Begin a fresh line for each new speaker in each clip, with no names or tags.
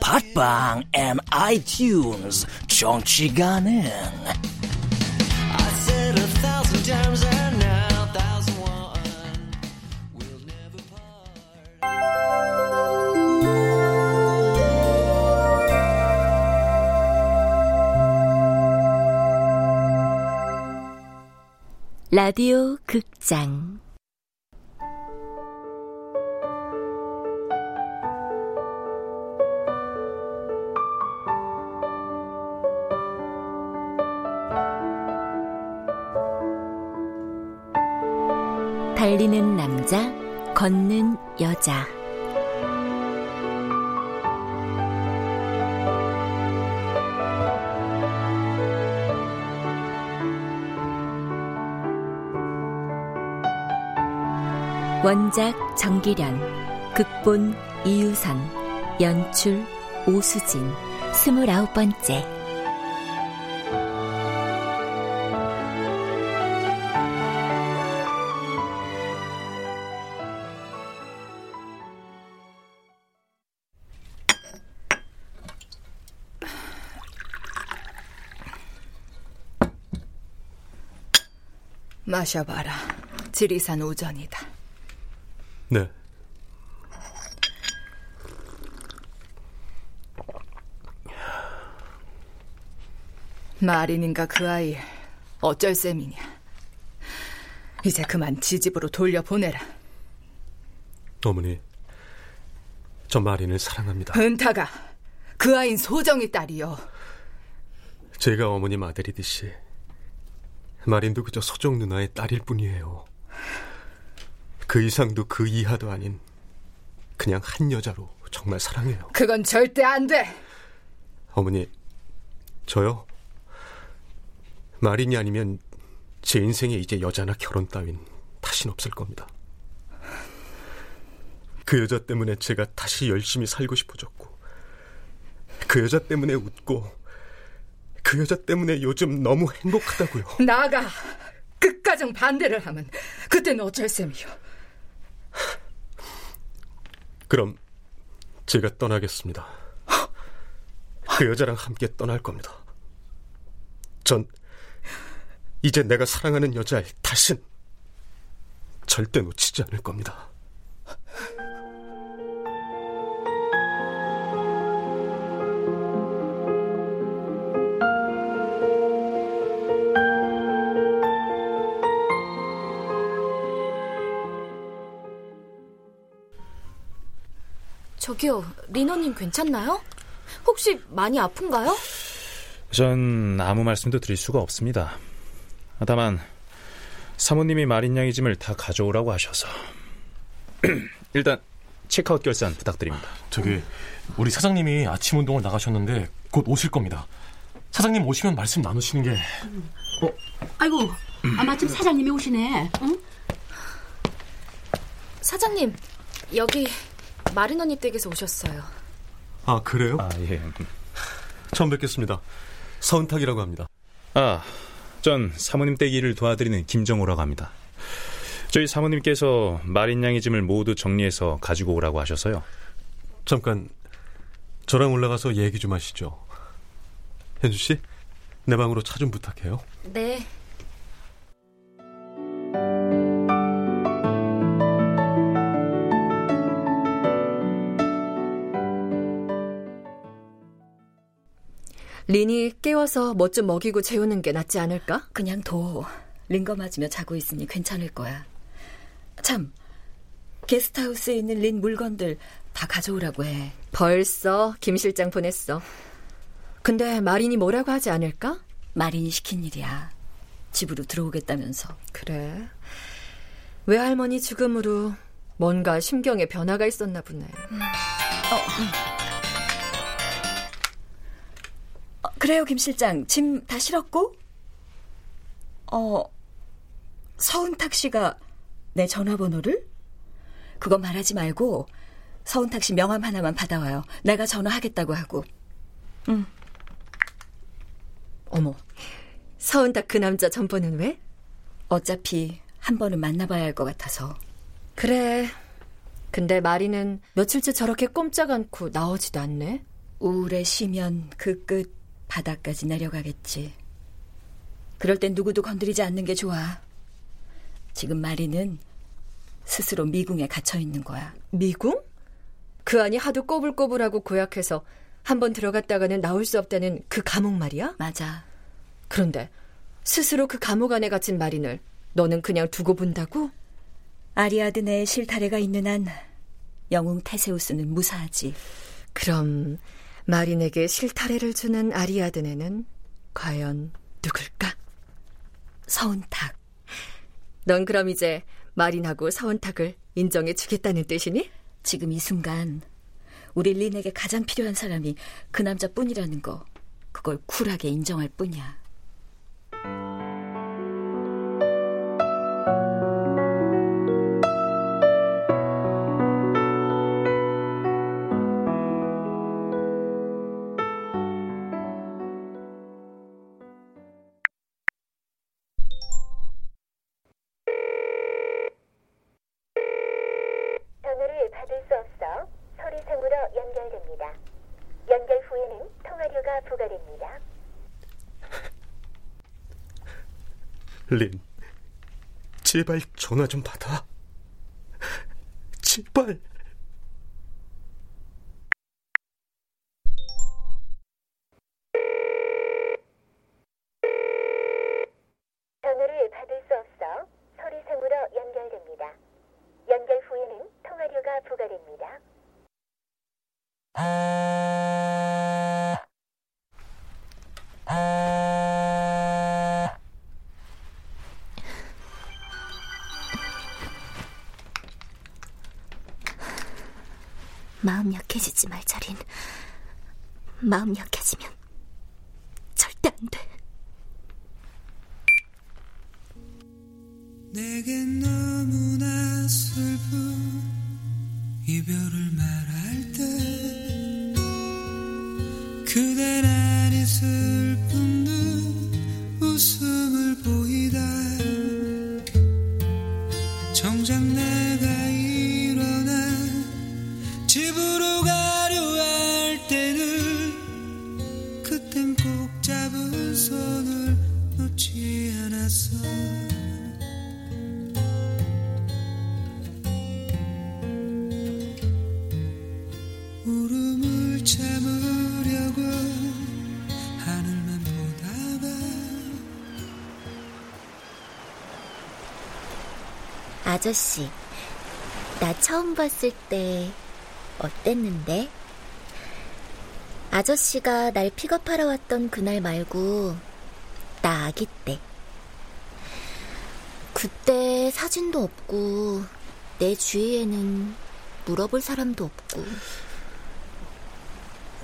팟빵 앤 아이튠즈 정치 가능.
라디오 극장 걷는 여자. 원작 정기련, 극본 이유선, 연출 오수진, 스물아홉 번째.
마셔봐라. 지리산 우전이다.
네.
마린인가 그 아이 어쩔 셈이냐. 이제 그만 지집으로 돌려보내라.
어머니, 저 마린을 사랑합니다.
은타가 그 아인 소정이 딸이요.
제가 어머님 아들이듯이 마린도 그저 소정 누나의 딸일 뿐이에요. 그 이상도 그 이하도 아닌 그냥 한 여자로 정말 사랑해요.
그건 절대 안 돼.
어머니, 저요? 마린이 아니면 제 인생에 이제 여자나 결혼 따윈 다신 없을 겁니다. 그 여자 때문에 제가 다시 열심히 살고 싶어졌고, 그 여자 때문에 웃고, 그 여자 때문에 요즘 너무 행복하다고요.
나가 끝가정 반대를 하면 그때는 어쩔 셈이요.
그럼 제가 떠나겠습니다. 그 여자랑 함께 떠날 겁니다. 전 이제 내가 사랑하는 여자를 다신 절대 놓치지 않을 겁니다.
저기요, 리너님 괜찮나요? 혹시 많이 아픈가요?
전 아무 말씀도 드릴 수가 없습니다. 다만 사모님이 마린 양의 짐을 다 가져오라고 하셔서 일단 체크아웃 결산 부탁드립니다.
저기 우리 사장님이 아침 운동을 나가셨는데 곧 오실 겁니다. 사장님 오시면 말씀 나누시는 게
어? 아이고, 아 마침 사장님이 오시네. 응?
사장님, 여기 마린 언니 댁에서 오셨어요.
아 그래요?
아 예.
처음 뵙겠습니다. 서은탁이라고 합니다.
아, 전 사모님 댁 일을 도와드리는 김정호라고 합니다. 저희 사모님께서 마린 양의 짐을 모두 정리해서 가지고 오라고 하셔서요.
잠깐 저랑 올라가서 얘기 좀 하시죠. 현주 씨, 내 방으로 차 좀 부탁해요.
네.
린이 깨워서 뭐 좀 먹이고 재우는 게 낫지 않을까?
그냥 둬. 링거 맞으며 자고 있으니 괜찮을 거야. 참, 게스트하우스에 있는 린 물건들 다 가져오라고 해.
벌써 김 실장 보냈어. 근데 마린이 뭐라고 하지 않을까?
마린이 시킨 일이야. 집으로 들어오겠다면서.
그래. 외할머니 죽음으로 뭔가 심경에 변화가 있었나 보네. 음. 어, 음.
그래요, 김 실장. 짐 다 실었고? 어, 서은탁 씨가 내 전화번호를? 그건 말하지 말고 서은탁 씨 명함 하나만 받아와요. 내가 전화하겠다고 하고. 응.
어머, 서은탁 그 남자 전번은 왜?
어차피 한 번은 만나봐야 할 것 같아서.
그래. 근데 마리는 며칠째 저렇게 꼼짝 않고 나오지도 않네.
우울에 쉬면 그 끝 바닥까지 내려가겠지. 그럴 땐 누구도 건드리지 않는 게 좋아. 지금 마리는 스스로 미궁에 갇혀 있는 거야.
미궁? 그 안이 하도 꼬불꼬불하고 고약해서 한 번 들어갔다가는 나올 수 없다는 그 감옥 말이야?
맞아.
그런데 스스로 그 감옥 안에 갇힌 마린을 너는 그냥 두고 본다고?
아리아드네의 실타래가 있는 한 영웅 테세우스는 무사하지.
그럼 마린에게 실타래를 주는 아리아드네는 과연 누굴까?
서운탁.
넌 그럼 이제 마린하고 서운탁을 인정해 주겠다는 뜻이니?
지금 이 순간 우리 린에게 가장 필요한 사람이 그 남자뿐이라는 거 그걸 쿨하게 인정할 뿐이야.
린, 제발 전화 좀 받아. 제발.
마음 약해지지 말, 자린. 마음 약해지면 절대 안 돼. 내겐 너무나 슬픈 이별을 말할 아저씨 나 처음 봤을 때 어땠는데? 아저씨가 날 픽업하러 왔던 그날 말고 나 아기 때. 그때 사진도 없고 내 주위에는 물어볼 사람도 없고.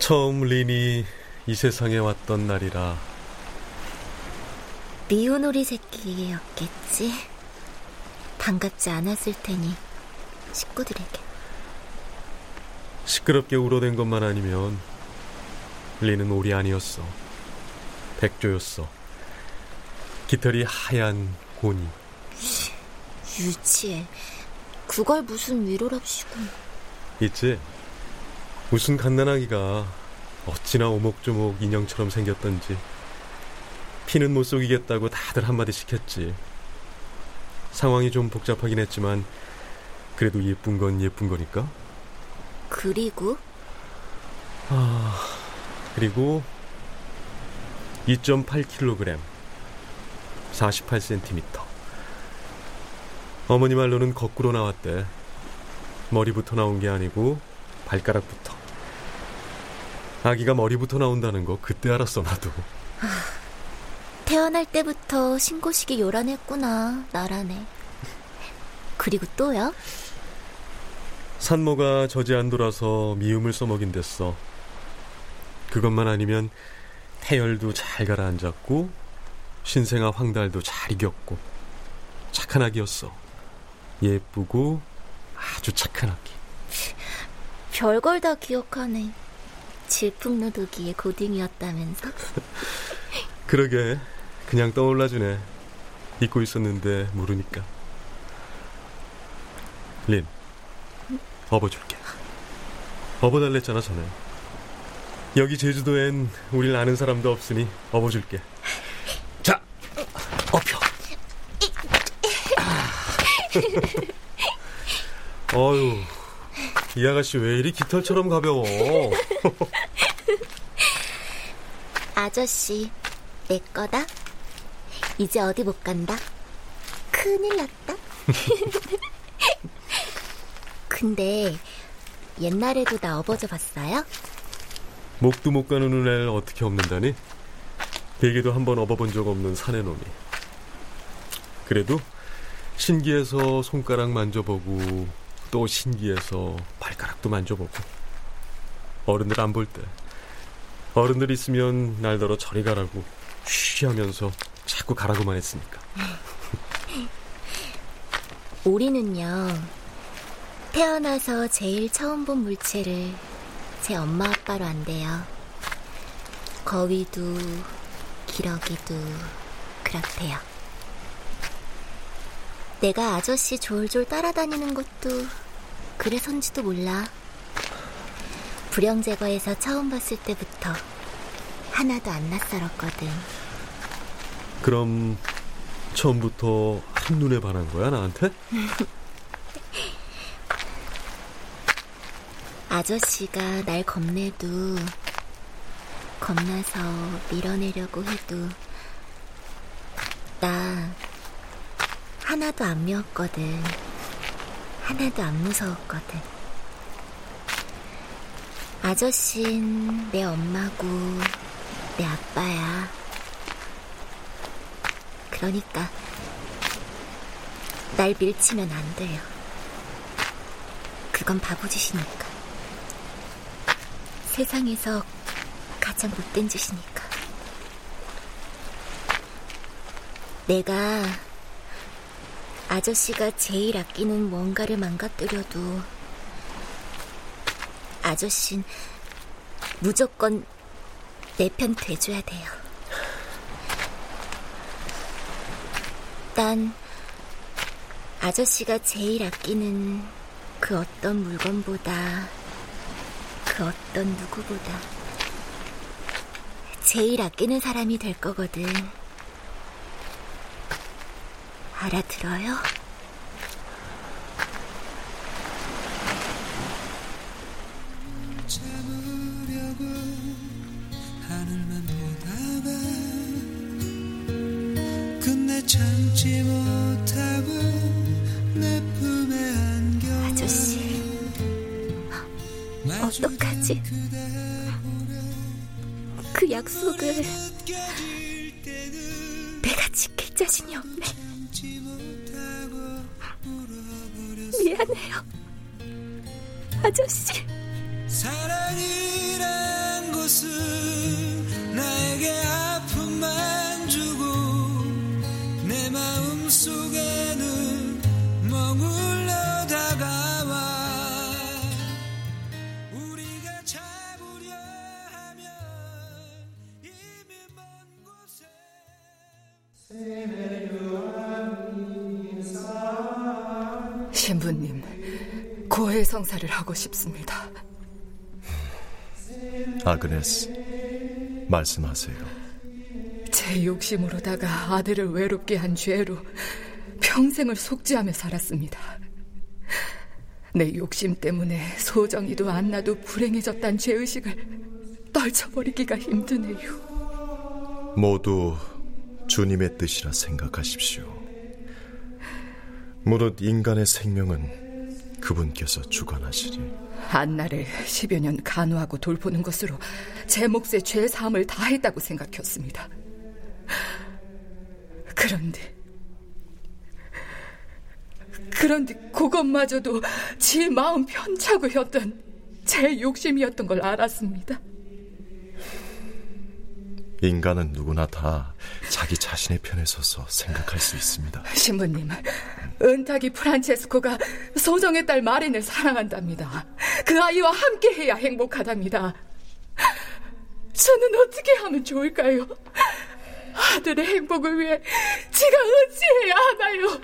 처음 린이 이 세상에 왔던 날이라.
미운 오리 새끼였겠지. 반갑지 않았을 테니 식구들에게.
시끄럽게 울어댄 것만 아니면 리는 오리 아니었어. 백조였어. 깃털이 하얀 고니.
유치해. 그걸 무슨 위로랍시고.
있지? 무슨 갓난아기가 어찌나 오목조목 인형처럼 생겼던지. 피는 못 속이겠다고 다들 한마디씩 했지. 상황이 좀 복잡하긴 했지만 그래도 예쁜 건 예쁜 거니까.
그리고?
아, 그리고
2.8kg, 48cm. 어머니 말로는 거꾸로 나왔대. 머리부터 나온 게 아니고 발가락부터. 아기가 머리부터 나온다는 거 그때 알았어 나도.
태어날 때부터 신고식이 요란했구나. 나라네. 그리고 또요?
산모가 젖이 안 돌아서 미움을 써먹인댔어. 그것만 아니면 태열도 잘 가라앉았고 신생아 황달도 잘 이겼고 착한 아기였어. 예쁘고 아주 착한 아기.
별걸 다 기억하네. 질풍노도기의 고딩이었다면서?
그러게 그냥 떠올라주네. 잊고 있었는데 모르니까. 린, 업어줄게. 업어달랬잖아 전에. 여기 제주도엔 우릴 아는 사람도 없으니 업어줄게. 자, 업혀. 어휴, 이 아가씨 왜 이리 깃털처럼 가벼워?
아저씨, 내 거다. 이제 어디 못 간다. 큰일 났다. 근데 옛날에도 나 업어줘 봤어요?
목도 못 가누는 애를 어떻게 업는다니? 베개도 한 번 업어본 적 없는 사내 놈이. 그래도 신기해서 손가락 만져보고 또 신기해서 발가락도 만져보고 어른들 안 볼 때 어른들 있으면 날더러 저리 가라고 쉬 하면서 자꾸 가라고만 했으니까.
우리는요, 태어나서 제일 처음 본 물체를 제 엄마 아빠로 안돼요. 거위도, 기러기도, 그렇대요. 내가 아저씨 졸졸 따라다니는 것도 그래서인지도 몰라. 불영 제거에서 처음 봤을 때부터 하나도 안 낯설었거든.
그럼 처음부터 한눈에 반한 거야, 나한테?
아저씨가 날 겁내도 겁나서 밀어내려고 해도 나 하나도 안 미웠거든. 하나도 안 무서웠거든. 아저씨는 내 엄마고 내 아빠야. 그러니까 날 밀치면 안 돼요. 그건 바보짓이니까. 세상에서 가장 못된 짓이니까. 내가 아저씨가 제일 아끼는 뭔가를 망가뜨려도 아저씨는 무조건 내 편 돼줘야 돼요. 난 아저씨가 제일 아끼는 그 어떤 물건보다 그 어떤 누구보다 제일 아끼는 사람이 될 거거든. 알아들어요? 어떡하지? 그 약속을 내가 지킬 자신이 없네. 미안해요. 아저씨.
사랑이란 것은 나에게 아픔만
신부님, 고해 성사를 하고 싶습니다.
아그네스, 말씀하세요.
제 욕심으로다가 아들을 외롭게 한 죄로 평생을 속죄하며 살았습니다. 내 욕심 때문에 소정이도 안 나도 불행해졌단 죄의식을 떨쳐버리기가 힘드네요.
모두 주님의 뜻이라 생각하십시오. 무릇 인간의 생명은 그분께서 주관하시니
안나를 10여 년 간호하고 돌보는 것으로 제 몫의 죄 사함을 다했다고 생각했습니다. 그런데 그런데 그것마저도 지 마음 편차고였던 제 욕심이었던 걸 알았습니다.
인간은 누구나 다 자기 자신의 편에 서서 생각할 수 있습니다.
신부님, 은탁이 프란체스코가 소정의 딸 마린을 사랑한답니다. 그 아이와 함께해야 행복하답니다. 저는 어떻게 하면 좋을까요? 아들의 행복을 위해 제가 어찌해야 하나요?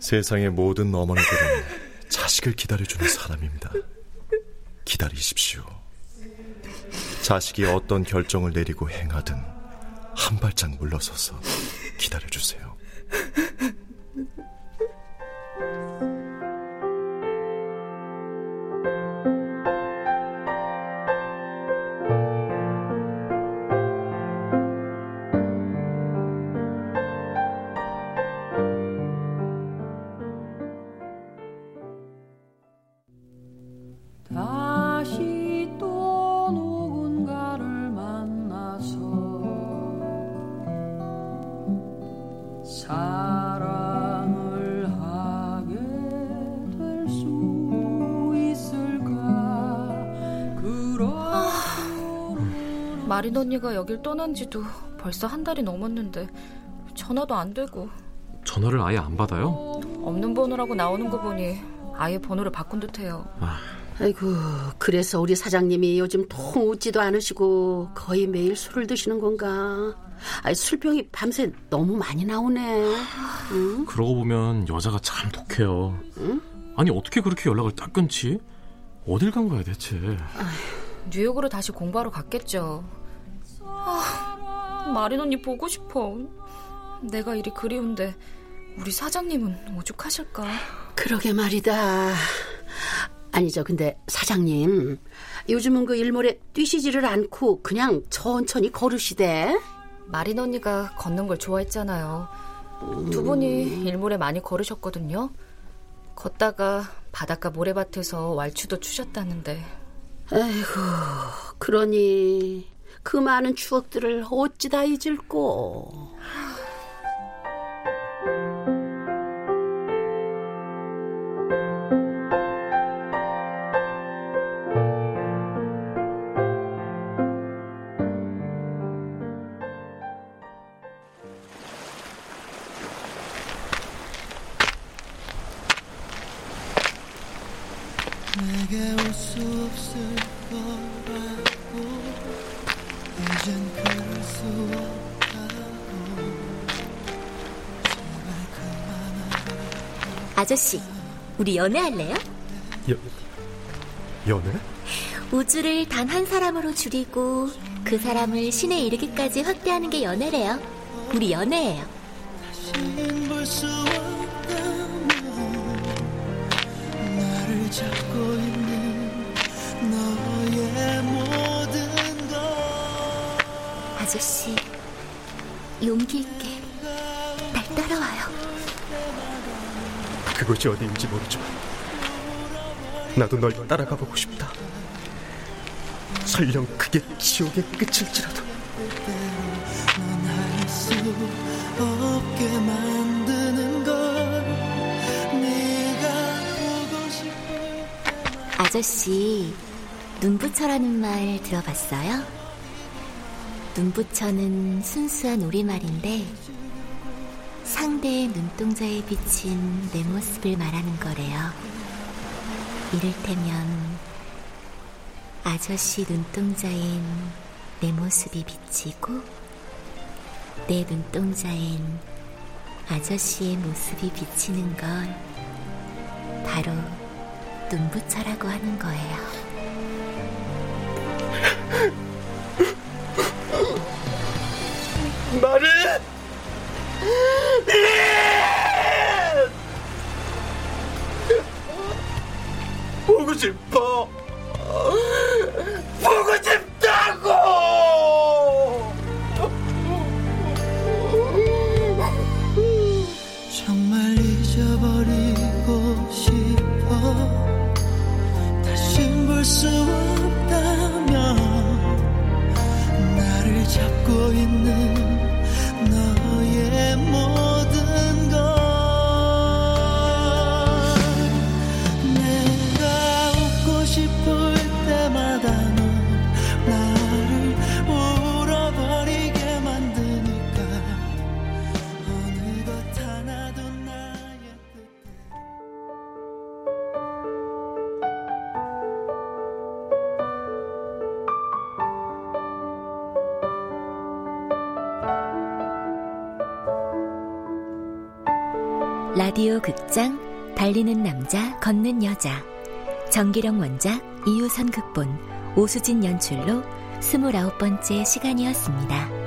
세상의 모든 어머니들은 자식을 기다려주는 사람입니다. 기다리십시오. 자식이 어떤 결정을 내리고 행하든 한 발짝 물러서서 기다려주세요.
마린 언니가 여길 떠난 지도 벌써 한 달이 넘었는데 전화도 안 되고
전화를 아예 안 받아요?
없는 번호라고 나오는 거 보니 아예 번호를 바꾼 듯해요.
아이고 그래서 우리 사장님이 요즘 통 웃지도 않으시고 거의 매일 술을 드시는 건가? 아이 술병이 밤새 너무 많이 나오네. 응?
그러고 보면 여자가 참 독해요. 아니 어떻게 그렇게 연락을 딱 끊지? 어딜 간 거야 대체?
뉴욕으로 다시 공부하러 갔겠죠. 아, 마린 언니 보고 싶어. 내가 일이 그리운데 우리 사장님은 오죽하실까?
그러게 말이다. 아니죠. 근데 사장님 요즘은 그 일몰에 뛰시지를 않고 그냥 천천히 걸으시대.
마린 언니가 걷는 걸 좋아했잖아요. 두 분이 일몰에 많이 걸으셨거든요. 걷다가 바닷가 모래밭에서 왈추도 추셨다는데.
아이고 그러니 그 많은 추억들을 어찌 다 잊을꼬.
아저씨, 우리 연애할래요?
여, 연애?
우주를 단 한 사람으로 줄이고 그 사람을 신에 이르기까지 확대하는 게 연애래요. 우리 연애예요. 아저씨, 용기 있게 날 따라와요.
그곳이 어디인지 모르지만 나도 널 따라가 보고 싶다. 설령 그게 지옥의 끝일지라도
아저씨, 눈부처라는 말 들어봤어요? 눈부처는 순수한 우리말인데 상대의 눈동자에 비친 내 모습을 말하는 거래요. 이를테면 아저씨 눈동자엔 내 모습이 비치고 내 눈동자엔 아저씨의 모습이 비치는 걸 바로 눈부처라고 하는 거예요.
말을 보고 싶어. 보고 싶다
라디오 극장 달리는 남자 걷는 여자 정기령 원작 이유선 극본 오수진 연출로 스물아홉 번째 시간이었습니다.